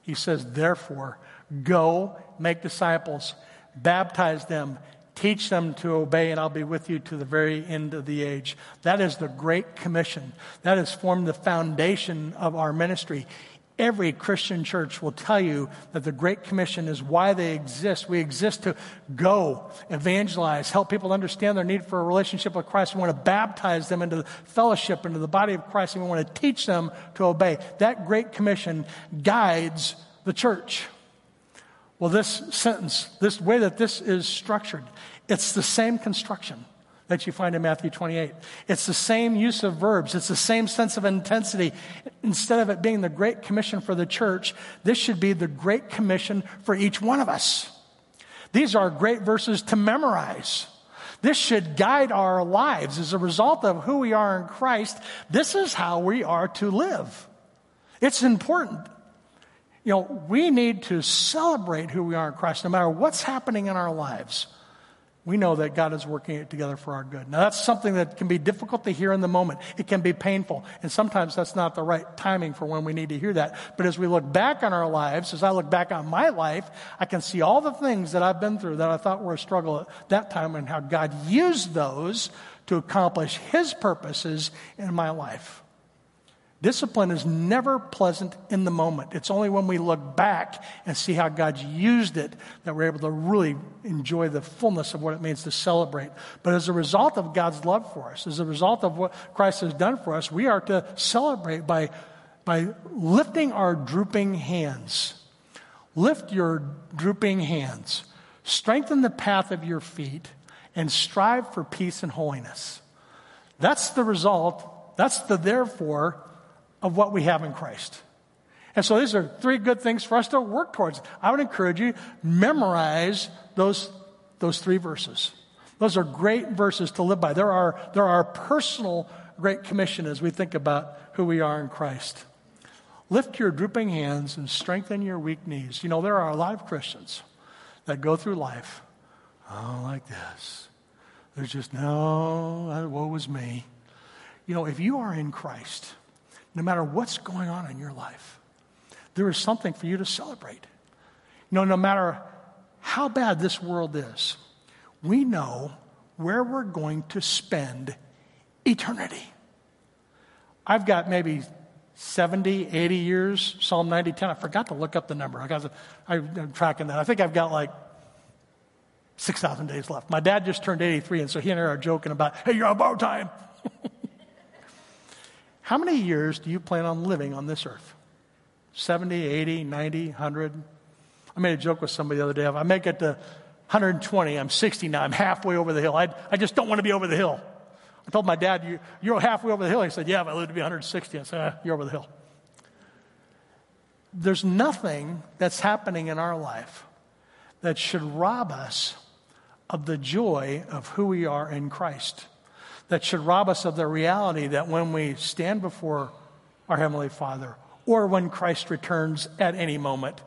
he says, Therefore, Go, make disciples, baptize them, teach them to obey, and I'll be with you to the very end of the age. That is the Great Commission. That has formed the foundation of our ministry. Every Christian church will tell you that the Great Commission is why they exist. We exist to go, evangelize, help people understand their need for a relationship with Christ. We want to baptize them into the fellowship, into the body of Christ, and we want to teach them to obey. That Great Commission guides the church. Well, this sentence, this way that this is structured, it's the same construction that you find in Matthew 28. It's the same use of verbs. It's the same sense of intensity. Instead of it being the Great Commission for the church, this should be the Great Commission for each one of us. These are great verses to memorize. This should guide our lives as a result of who we are in Christ. This is how we are to live. It's important you know, we need to celebrate who we are in Christ no matter what's happening in our lives. We know that God is working it together for our good. Now, that's something that can be difficult to hear in the moment. It can be painful. And sometimes that's not the right timing for when we need to hear that. But as we look back on our lives, as I look back on my life, I can see all the things that I've been through that I thought were a struggle at that time and how God used those to accomplish His purposes in my life. Discipline is never pleasant in the moment. It's only when we look back and see how God's used it that we're able to really enjoy the fullness of what it means to celebrate. But as a result of God's love for us, as a result of what Christ has done for us, we are to celebrate by, by lifting our drooping hands. Lift your drooping hands. Strengthen the path of your feet and strive for peace and holiness. That's the result, that's the therefore of what we have in Christ. And so these are three good things for us to work towards. I would encourage you, memorize those, those three verses. Those are great verses to live by. There are, there are personal great commission as we think about who we are in Christ. Lift your drooping hands and strengthen your weak knees. You know, there are a lot of Christians that go through life, oh, like this. There's just no, uh, woe is me. You know, if you are in Christ, no matter what's going on in your life, there is something for you to celebrate. You know, no matter how bad this world is, we know where we're going to spend eternity. I've got maybe 70, 80 years, Psalm 90, 10. I forgot to look up the number. I got to, I'm tracking that. I think I've got like 6,000 days left. My dad just turned 83, and so he and I are joking about, hey, you're about time. How many years do you plan on living on this earth? 70, 80, 90, 100? I made a joke with somebody the other day. If I make it to 120, I'm 60 now, I'm halfway over the hill. I, I just don't want to be over the hill. I told my dad, you, You're halfway over the hill. He said, Yeah, if I live to be 160. I said, ah, You're over the hill. There's nothing that's happening in our life that should rob us of the joy of who we are in Christ, that should rob us of the reality that when we stand before our Heavenly Father or when Christ returns at any moment,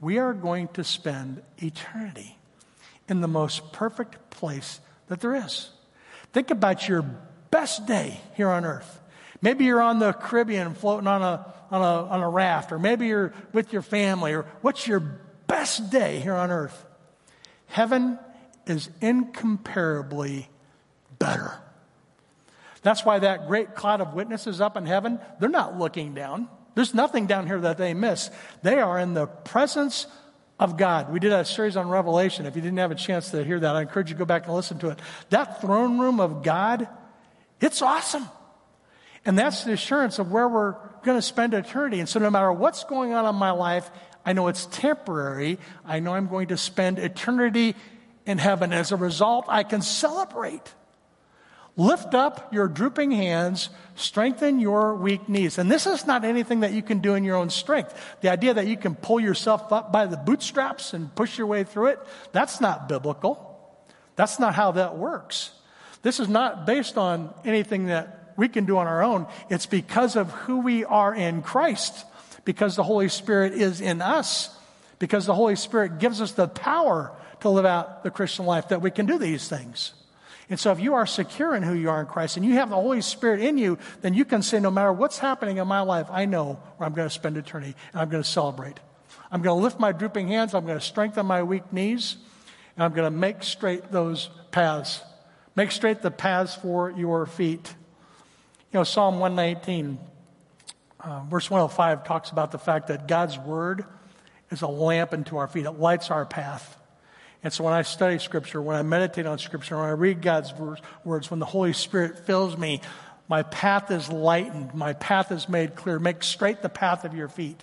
we are going to spend eternity in the most perfect place that there is. Think about your best day here on earth. Maybe you're on the Caribbean floating on a, on a, on a raft, or maybe you're with your family, or what's your best day here on earth? Heaven is incomparably better. That's why that great cloud of witnesses up in heaven, they're not looking down. There's nothing down here that they miss. They are in the presence of God. We did a series on Revelation. If you didn't have a chance to hear that, I encourage you to go back and listen to it. That throne room of God, it's awesome. And that's the assurance of where we're going to spend eternity. And so no matter what's going on in my life, I know it's temporary. I know I'm going to spend eternity in heaven. As a result, I can celebrate. Lift up your drooping hands, strengthen your weak knees. And this is not anything that you can do in your own strength. The idea that you can pull yourself up by the bootstraps and push your way through it, that's not biblical. That's not how that works. This is not based on anything that we can do on our own. It's because of who we are in Christ, because the Holy Spirit is in us, because the Holy Spirit gives us the power to live out the Christian life that we can do these things. And so, if you are secure in who you are in Christ and you have the Holy Spirit in you, then you can say, no matter what's happening in my life, I know where I'm going to spend eternity and I'm going to celebrate. I'm going to lift my drooping hands, I'm going to strengthen my weak knees, and I'm going to make straight those paths. Make straight the paths for your feet. You know, Psalm 119, uh, verse 105 talks about the fact that God's word is a lamp unto our feet, it lights our path. And so when I study Scripture, when I meditate on Scripture, when I read God's words, when the Holy Spirit fills me, my path is lightened, my path is made clear. Make straight the path of your feet.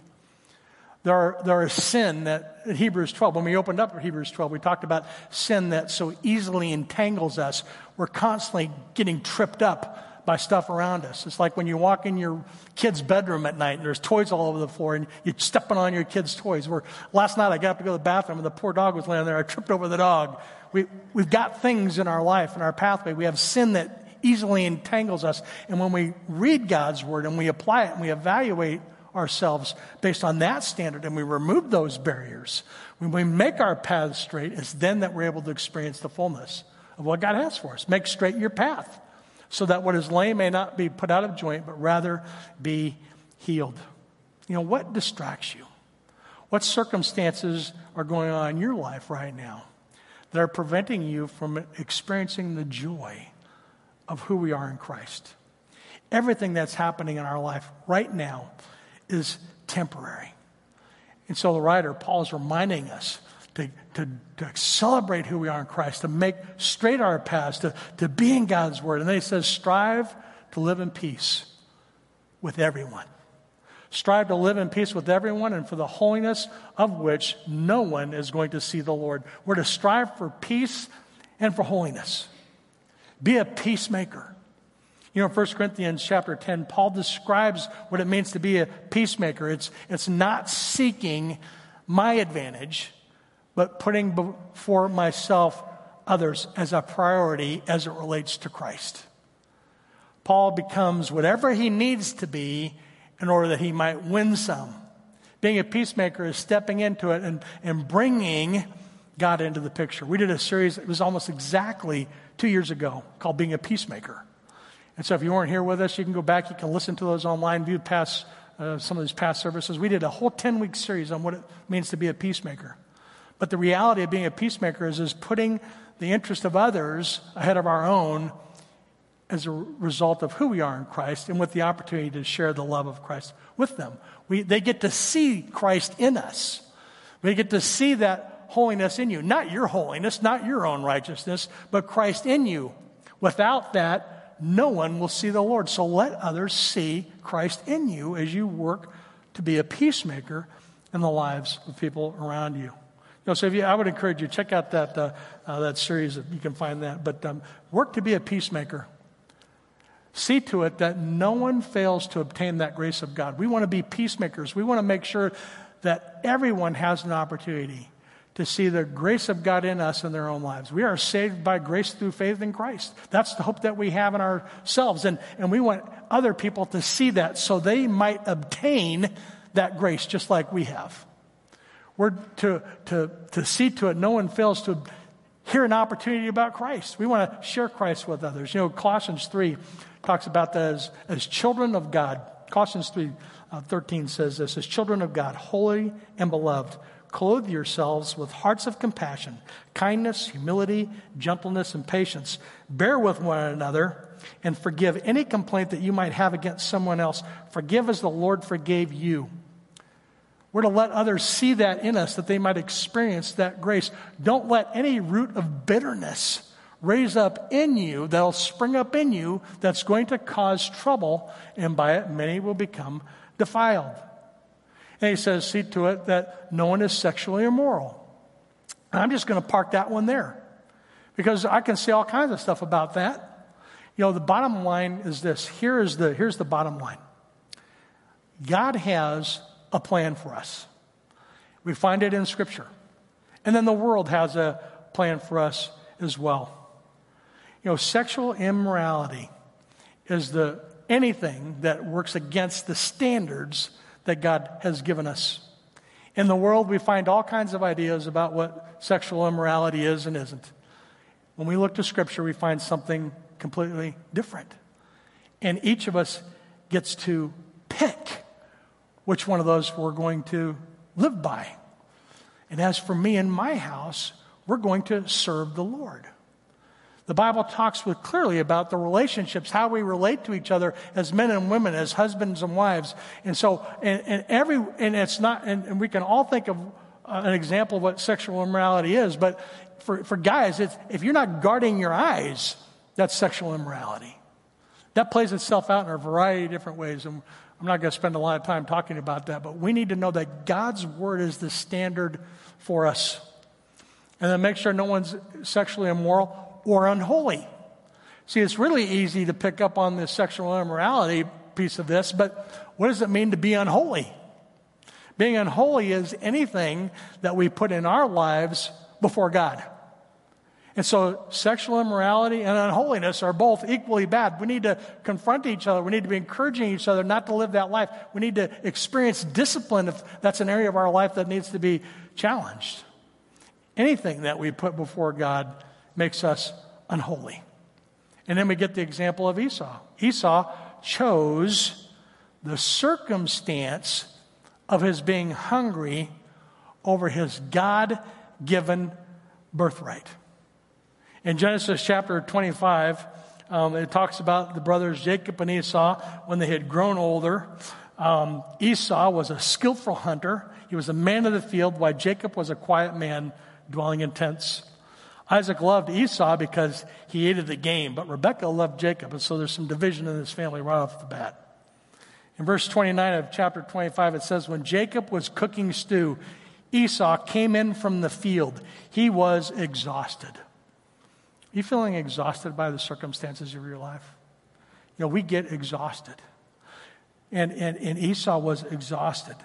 There are, there are sin that, Hebrews 12, when we opened up Hebrews 12, we talked about sin that so easily entangles us. We're constantly getting tripped up by stuff around us. It's like when you walk in your kid's bedroom at night and there's toys all over the floor and you're stepping on your kid's toys. Where last night I got up to go to the bathroom and the poor dog was laying there. I tripped over the dog. We, we've got things in our life, in our pathway. We have sin that easily entangles us. And when we read God's word and we apply it and we evaluate ourselves based on that standard and we remove those barriers, when we make our paths straight, it's then that we're able to experience the fullness of what God has for us. Make straight your path so that what is lame may not be put out of joint, but rather be healed. You know, what distracts you? What circumstances are going on in your life right now that are preventing you from experiencing the joy of who we are in Christ? Everything that's happening in our life right now is temporary. And so the writer, Paul, is reminding us to, to, celebrate who we are in Christ, to make straight our paths, to, to be in God's Word. And then he says, strive to live in peace with everyone. Strive to live in peace with everyone and for the holiness of which no one is going to see the Lord. We're to strive for peace and for holiness. Be a peacemaker. You know, in 1 Corinthians chapter 10, Paul describes what it means to be a peacemaker. It's, it's not seeking my advantage, but putting before myself others as a priority as it relates to Christ. Paul becomes whatever he needs to be in order that he might win some. Being a peacemaker is stepping into it and, and bringing God into the picture. We did a series, it was almost exactly two years ago, called Being a Peacemaker. And so if you weren't here with us, you can go back, you can listen to those online, view past, uh, some of these past services. We did a whole 10 week series on what it means to be a peacemaker. But the reality of being a peacemaker is, is putting the interest of others ahead of our own as a result of who we are in Christ and with the opportunity to share the love of Christ with them. We, they get to see Christ in us. We get to see that holiness in you. Not your holiness, not your own righteousness, but Christ in you. Without that, no one will see the Lord. So let others see Christ in you as you work to be a peacemaker in the lives of people around you. So you, I would encourage you check out that uh, uh, that series. You can find that. But um, work to be a peacemaker. See to it that no one fails to obtain that grace of God. We want to be peacemakers. We want to make sure that everyone has an opportunity to see the grace of God in us in their own lives. We are saved by grace through faith in Christ. That's the hope that we have in ourselves. And, and we want other people to see that so they might obtain that grace just like we have. We're to, to, to see to it no one fails to hear an opportunity about Christ. We want to share Christ with others. You know, Colossians 3 talks about that as, as children of God. Colossians 3 uh, 13 says this as children of God, holy and beloved Clothe yourselves with hearts of compassion, kindness, humility, gentleness, and patience. Bear with one another and forgive any complaint that you might have against someone else. Forgive as the Lord forgave you. We're to let others see that in us, that they might experience that grace. Don't let any root of bitterness raise up in you, that'll spring up in you, that's going to cause trouble, and by it many will become defiled. And he says, see to it that no one is sexually immoral. And I'm just going to park that one there because I can say all kinds of stuff about that. You know, the bottom line is this Here is the, here's the bottom line God has a plan for us. We find it in Scripture. And then the world has a plan for us as well. You know, sexual immorality is the anything that works against the standards that God has given us. In the world, we find all kinds of ideas about what sexual immorality is and isn't. When we look to Scripture, we find something completely different. And each of us gets to pick which one of those we're going to live by. And as for me and my house, we're going to serve the Lord. The Bible talks with clearly about the relationships, how we relate to each other as men and women, as husbands and wives. And so, and, and every, and it's not, and, and, we can all think of uh, an example of what sexual immorality is, but for, for guys, it's, if you're not guarding your eyes, that's sexual immorality. That plays itself out in a variety of different ways. And I'm not going to spend a lot of time talking about that, but we need to know that God's word is the standard for us. And then make sure no one's sexually immoral or unholy. See, it's really easy to pick up on the sexual immorality piece of this, but what does it mean to be unholy? Being unholy is anything that we put in our lives before God. And so sexual immorality and unholiness are both equally bad. We need to confront each other. We need to be encouraging each other not to live that life. We need to experience discipline if that's an area of our life that needs to be challenged. Anything that we put before God makes us unholy. And then we get the example of Esau. Esau chose the circumstance of his being hungry over his God given birthright. In Genesis chapter 25, um, it talks about the brothers Jacob and Esau when they had grown older. Um, Esau was a skillful hunter, he was a man of the field, while Jacob was a quiet man dwelling in tents. Isaac loved Esau because he hated the game, but Rebekah loved Jacob, and so there's some division in this family right off the bat. In verse 29 of chapter 25, it says, When Jacob was cooking stew, Esau came in from the field. He was exhausted. Are you feeling exhausted by the circumstances of your life? you know, we get exhausted. And, and, and Esau was exhausted.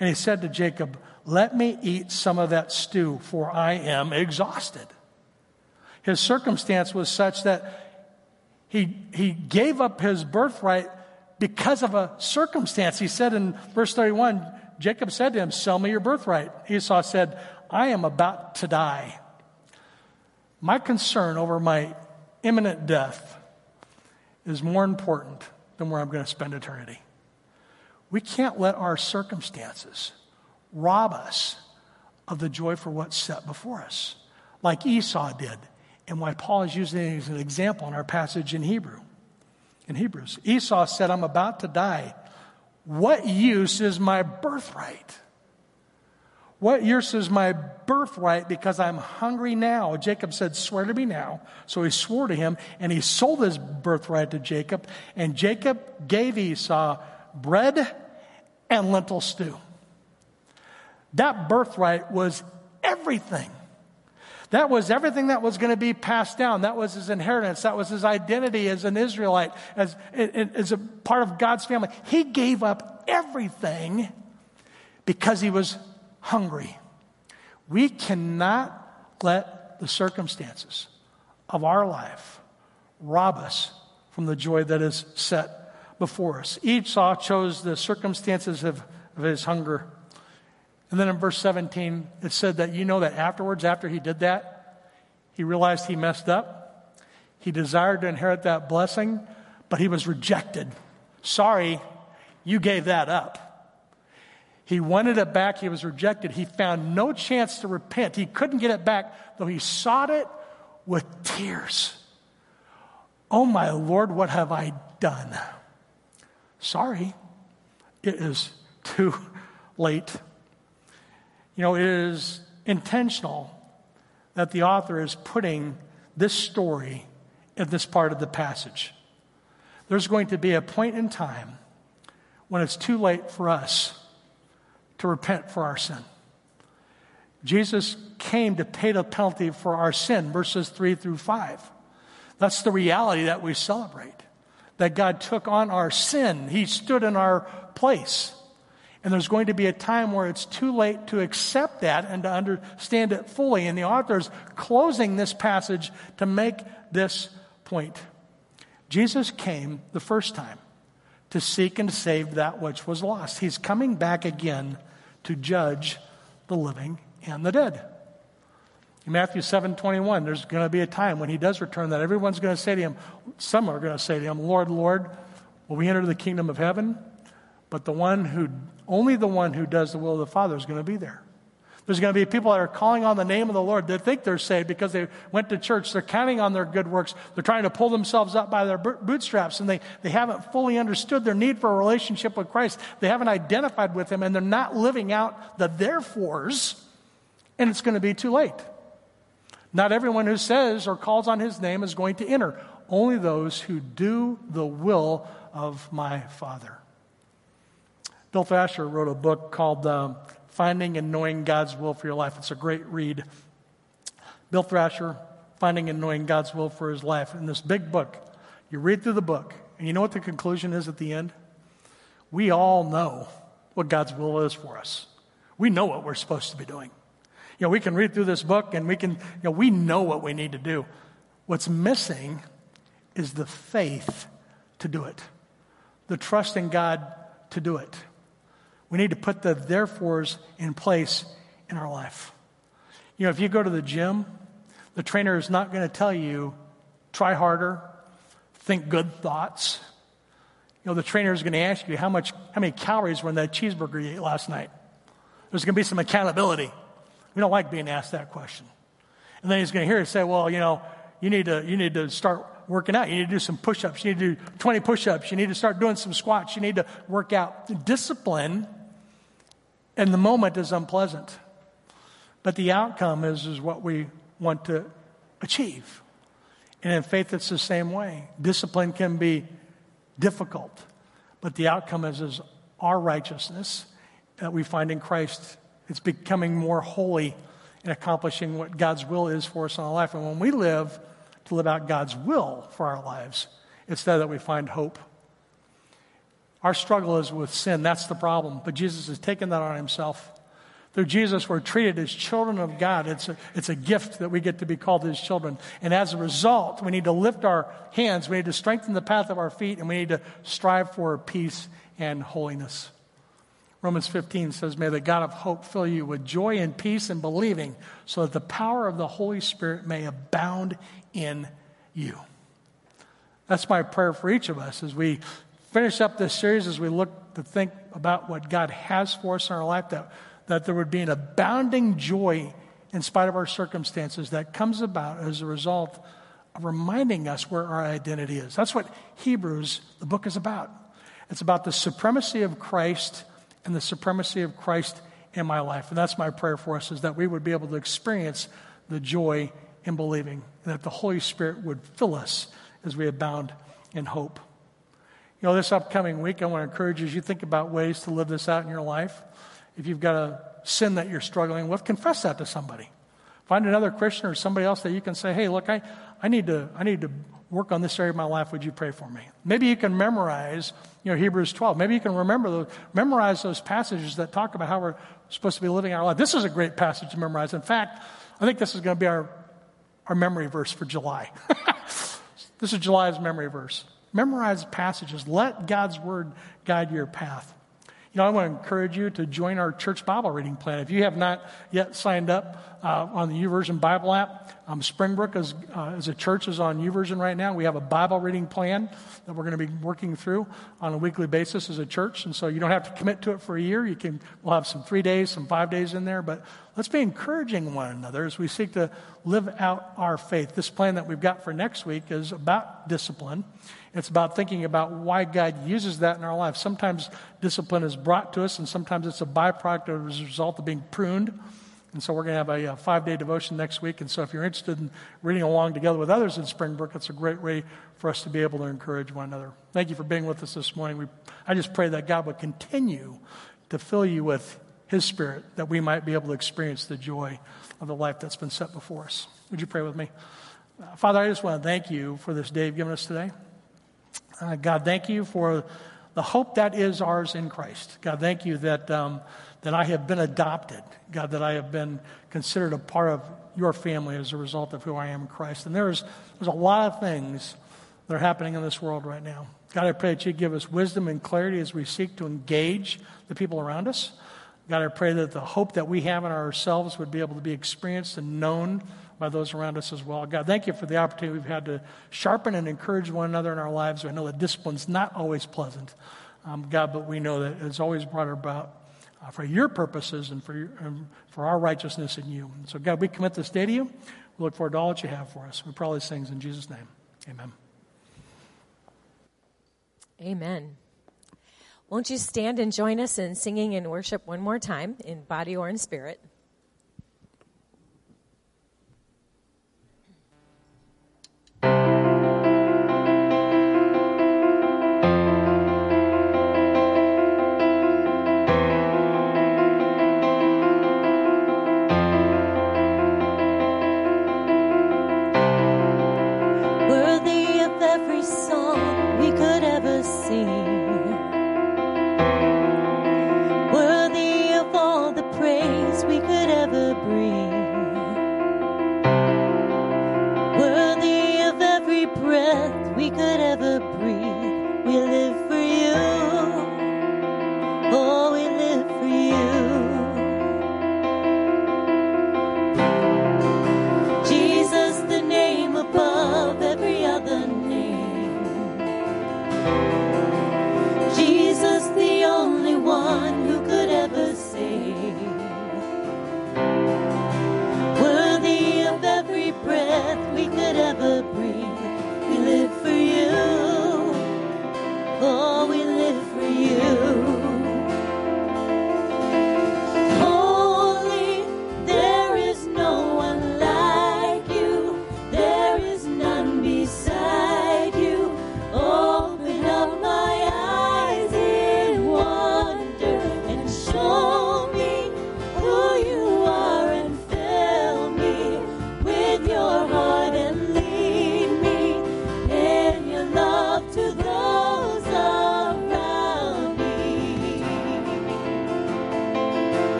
And he said to Jacob, Let me eat some of that stew, for I am exhausted. His circumstance was such that he, he gave up his birthright because of a circumstance. He said in verse 31, Jacob said to him, Sell me your birthright. Esau said, I am about to die. My concern over my imminent death is more important than where I'm going to spend eternity. We can't let our circumstances rob us of the joy for what's set before us, like Esau did, and why Paul is using it as an example in our passage in Hebrew. In Hebrews, Esau said, I'm about to die. What use is my birthright? What use is my birthright because I'm hungry now? Jacob said, Swear to me now. So he swore to him, and he sold his birthright to Jacob. And Jacob gave Esau bread and lentil stew. That birthright was everything. That was everything that was going to be passed down. That was his inheritance. That was his identity as an Israelite, as, as a part of God's family. He gave up everything because he was hungry. We cannot let the circumstances of our life rob us from the joy that is set before us. Esau chose the circumstances of, of his hunger. And then in verse 17, it said that you know that afterwards, after he did that, he realized he messed up. He desired to inherit that blessing, but he was rejected. Sorry, you gave that up. He wanted it back. He was rejected. He found no chance to repent. He couldn't get it back, though he sought it with tears. Oh, my Lord, what have I done? Sorry, it is too late. You know, it is intentional that the author is putting this story in this part of the passage. There's going to be a point in time when it's too late for us to repent for our sin. Jesus came to pay the penalty for our sin, verses 3 through 5. That's the reality that we celebrate. That God took on our sin, He stood in our place. And there's going to be a time where it's too late to accept that and to understand it fully. And the author is closing this passage to make this point. Jesus came the first time to seek and save that which was lost. He's coming back again to judge the living and the dead. In Matthew 7 21, there's going to be a time when he does return that everyone's going to say to him, some are going to say to him, Lord, Lord, will we enter the kingdom of heaven? But the one who, only the one who does the will of the Father is going to be there. There's going to be people that are calling on the name of the Lord that think they're saved because they went to church. They're counting on their good works. They're trying to pull themselves up by their bootstraps and they, they haven't fully understood their need for a relationship with Christ. They haven't identified with Him and they're not living out the therefores and it's going to be too late. Not everyone who says or calls on His name is going to enter. Only those who do the will of my Father. Bill Thrasher wrote a book called um, Finding and Knowing God's Will for Your Life. It's a great read. Bill Thrasher, Finding and Knowing God's Will for His Life. In this big book, you read through the book, and you know what the conclusion is at the end? We all know what God's will is for us. We know what we're supposed to be doing. You know, we can read through this book and we can, you know, we know what we need to do. What's missing is the faith to do it, the trust in God to do it. We need to put the therefores in place in our life. You know, if you go to the gym, the trainer is not going to tell you, try harder, think good thoughts. You know, the trainer is going to ask you how much, how many calories were in that cheeseburger you ate last night. There's going to be some accountability. We don't like being asked that question. And then he's going to hear you say, well, you know, you need to, you need to start working out. You need to do some push ups. You need to do 20 push ups. You need to start doing some squats. You need to work out. Discipline and the moment is unpleasant. But the outcome is, is what we want to achieve. And in faith, it's the same way. Discipline can be difficult, but the outcome is, is our righteousness that we find in Christ. It's becoming more holy and accomplishing what God's will is for us in our life. And when we live to live out God's will for our lives, It's there that we find hope. Our struggle is with sin. That's the problem. But Jesus has taken that on himself. Through Jesus, we're treated as children of God. It's a, it's a gift that we get to be called his children. And as a result, we need to lift our hands, we need to strengthen the path of our feet, and we need to strive for peace and holiness. Romans 15 says, May the God of hope fill you with joy and peace in believing, so that the power of the Holy Spirit may abound in you. That's my prayer for each of us as we finish up this series, as we look to think about what God has for us in our life, that, that there would be an abounding joy in spite of our circumstances that comes about as a result of reminding us where our identity is. That's what Hebrews, the book, is about. It's about the supremacy of Christ and the supremacy of Christ in my life. And that's my prayer for us is that we would be able to experience the joy in believing, and that the Holy Spirit would fill us as we abound in hope. You know, this upcoming week, I want to encourage you as you think about ways to live this out in your life. If you've got a sin that you're struggling with, confess that to somebody. Find another Christian or somebody else that you can say, hey, look, I, I, need, to, I need to work on this area of my life. Would you pray for me? Maybe you can memorize, you know, Hebrews 12. Maybe you can remember those, memorize those passages that talk about how we're supposed to be living our life. This is a great passage to memorize. In fact, I think this is going to be our, our memory verse for July. this is July's memory verse. Memorize passages. Let God's word guide your path. You know, I want to encourage you to join our church Bible reading plan. If you have not yet signed up uh, on the YouVersion Bible app, um, Springbrook is, uh, as a church is on YouVersion right now. We have a Bible reading plan that we're going to be working through on a weekly basis as a church, and so you don't have to commit to it for a year. You can we'll have some three days, some five days in there, but let's be encouraging one another as we seek to live out our faith. This plan that we've got for next week is about discipline. It's about thinking about why God uses that in our life. Sometimes discipline is brought to us, and sometimes it's a byproduct or as a result of being pruned. And so we're going to have a, a five day devotion next week. And so if you're interested in reading along together with others in Springbrook, it's a great way for us to be able to encourage one another. Thank you for being with us this morning. We, I just pray that God would continue to fill you with His Spirit, that we might be able to experience the joy of the life that's been set before us. Would you pray with me? Uh, Father, I just want to thank you for this day you've given us today. Uh, God, thank you for the hope that is ours in Christ. God, thank you that, um, that I have been adopted. God, that I have been considered a part of your family as a result of who I am in Christ. And there's, there's a lot of things that are happening in this world right now. God, I pray that you give us wisdom and clarity as we seek to engage the people around us. God, I pray that the hope that we have in ourselves would be able to be experienced and known by those around us as well. God, thank you for the opportunity we've had to sharpen and encourage one another in our lives. I know that discipline's not always pleasant, um, God, but we know that it's always brought about uh, for your purposes and for, your, um, for our righteousness in you. And so, God, we commit this day to you. We look forward to all that you have for us. We pray all these things in Jesus' name. Amen. Amen. Won't you stand and join us in singing and worship one more time in body or in spirit?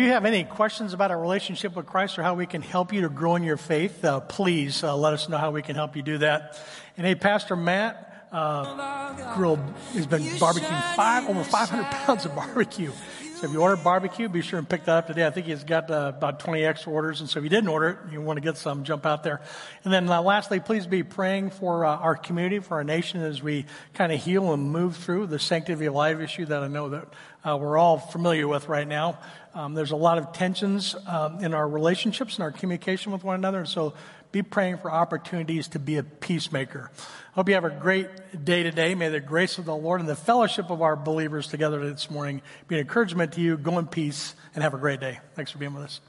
You have any questions about our relationship with Christ or how we can help you to grow in your faith, uh, please uh, let us know how we can help you do that. And hey, Pastor Matt uh, grilled has been barbecuing five over 500 pounds of barbecue. So if you order barbecue, be sure and pick that up today. I think he's got uh, about 20 extra orders. And so if you didn't order it, you want to get some, jump out there. And then uh, lastly, please be praying for uh, our community, for our nation as we kind of heal and move through the sanctity of life issue that I know that uh, we're all familiar with right now. Um, there's a lot of tensions um, in our relationships and our communication with one another. And so be praying for opportunities to be a peacemaker. Hope you have a great day today. May the grace of the Lord and the fellowship of our believers together this morning be an encouragement to you. Go in peace and have a great day. Thanks for being with us.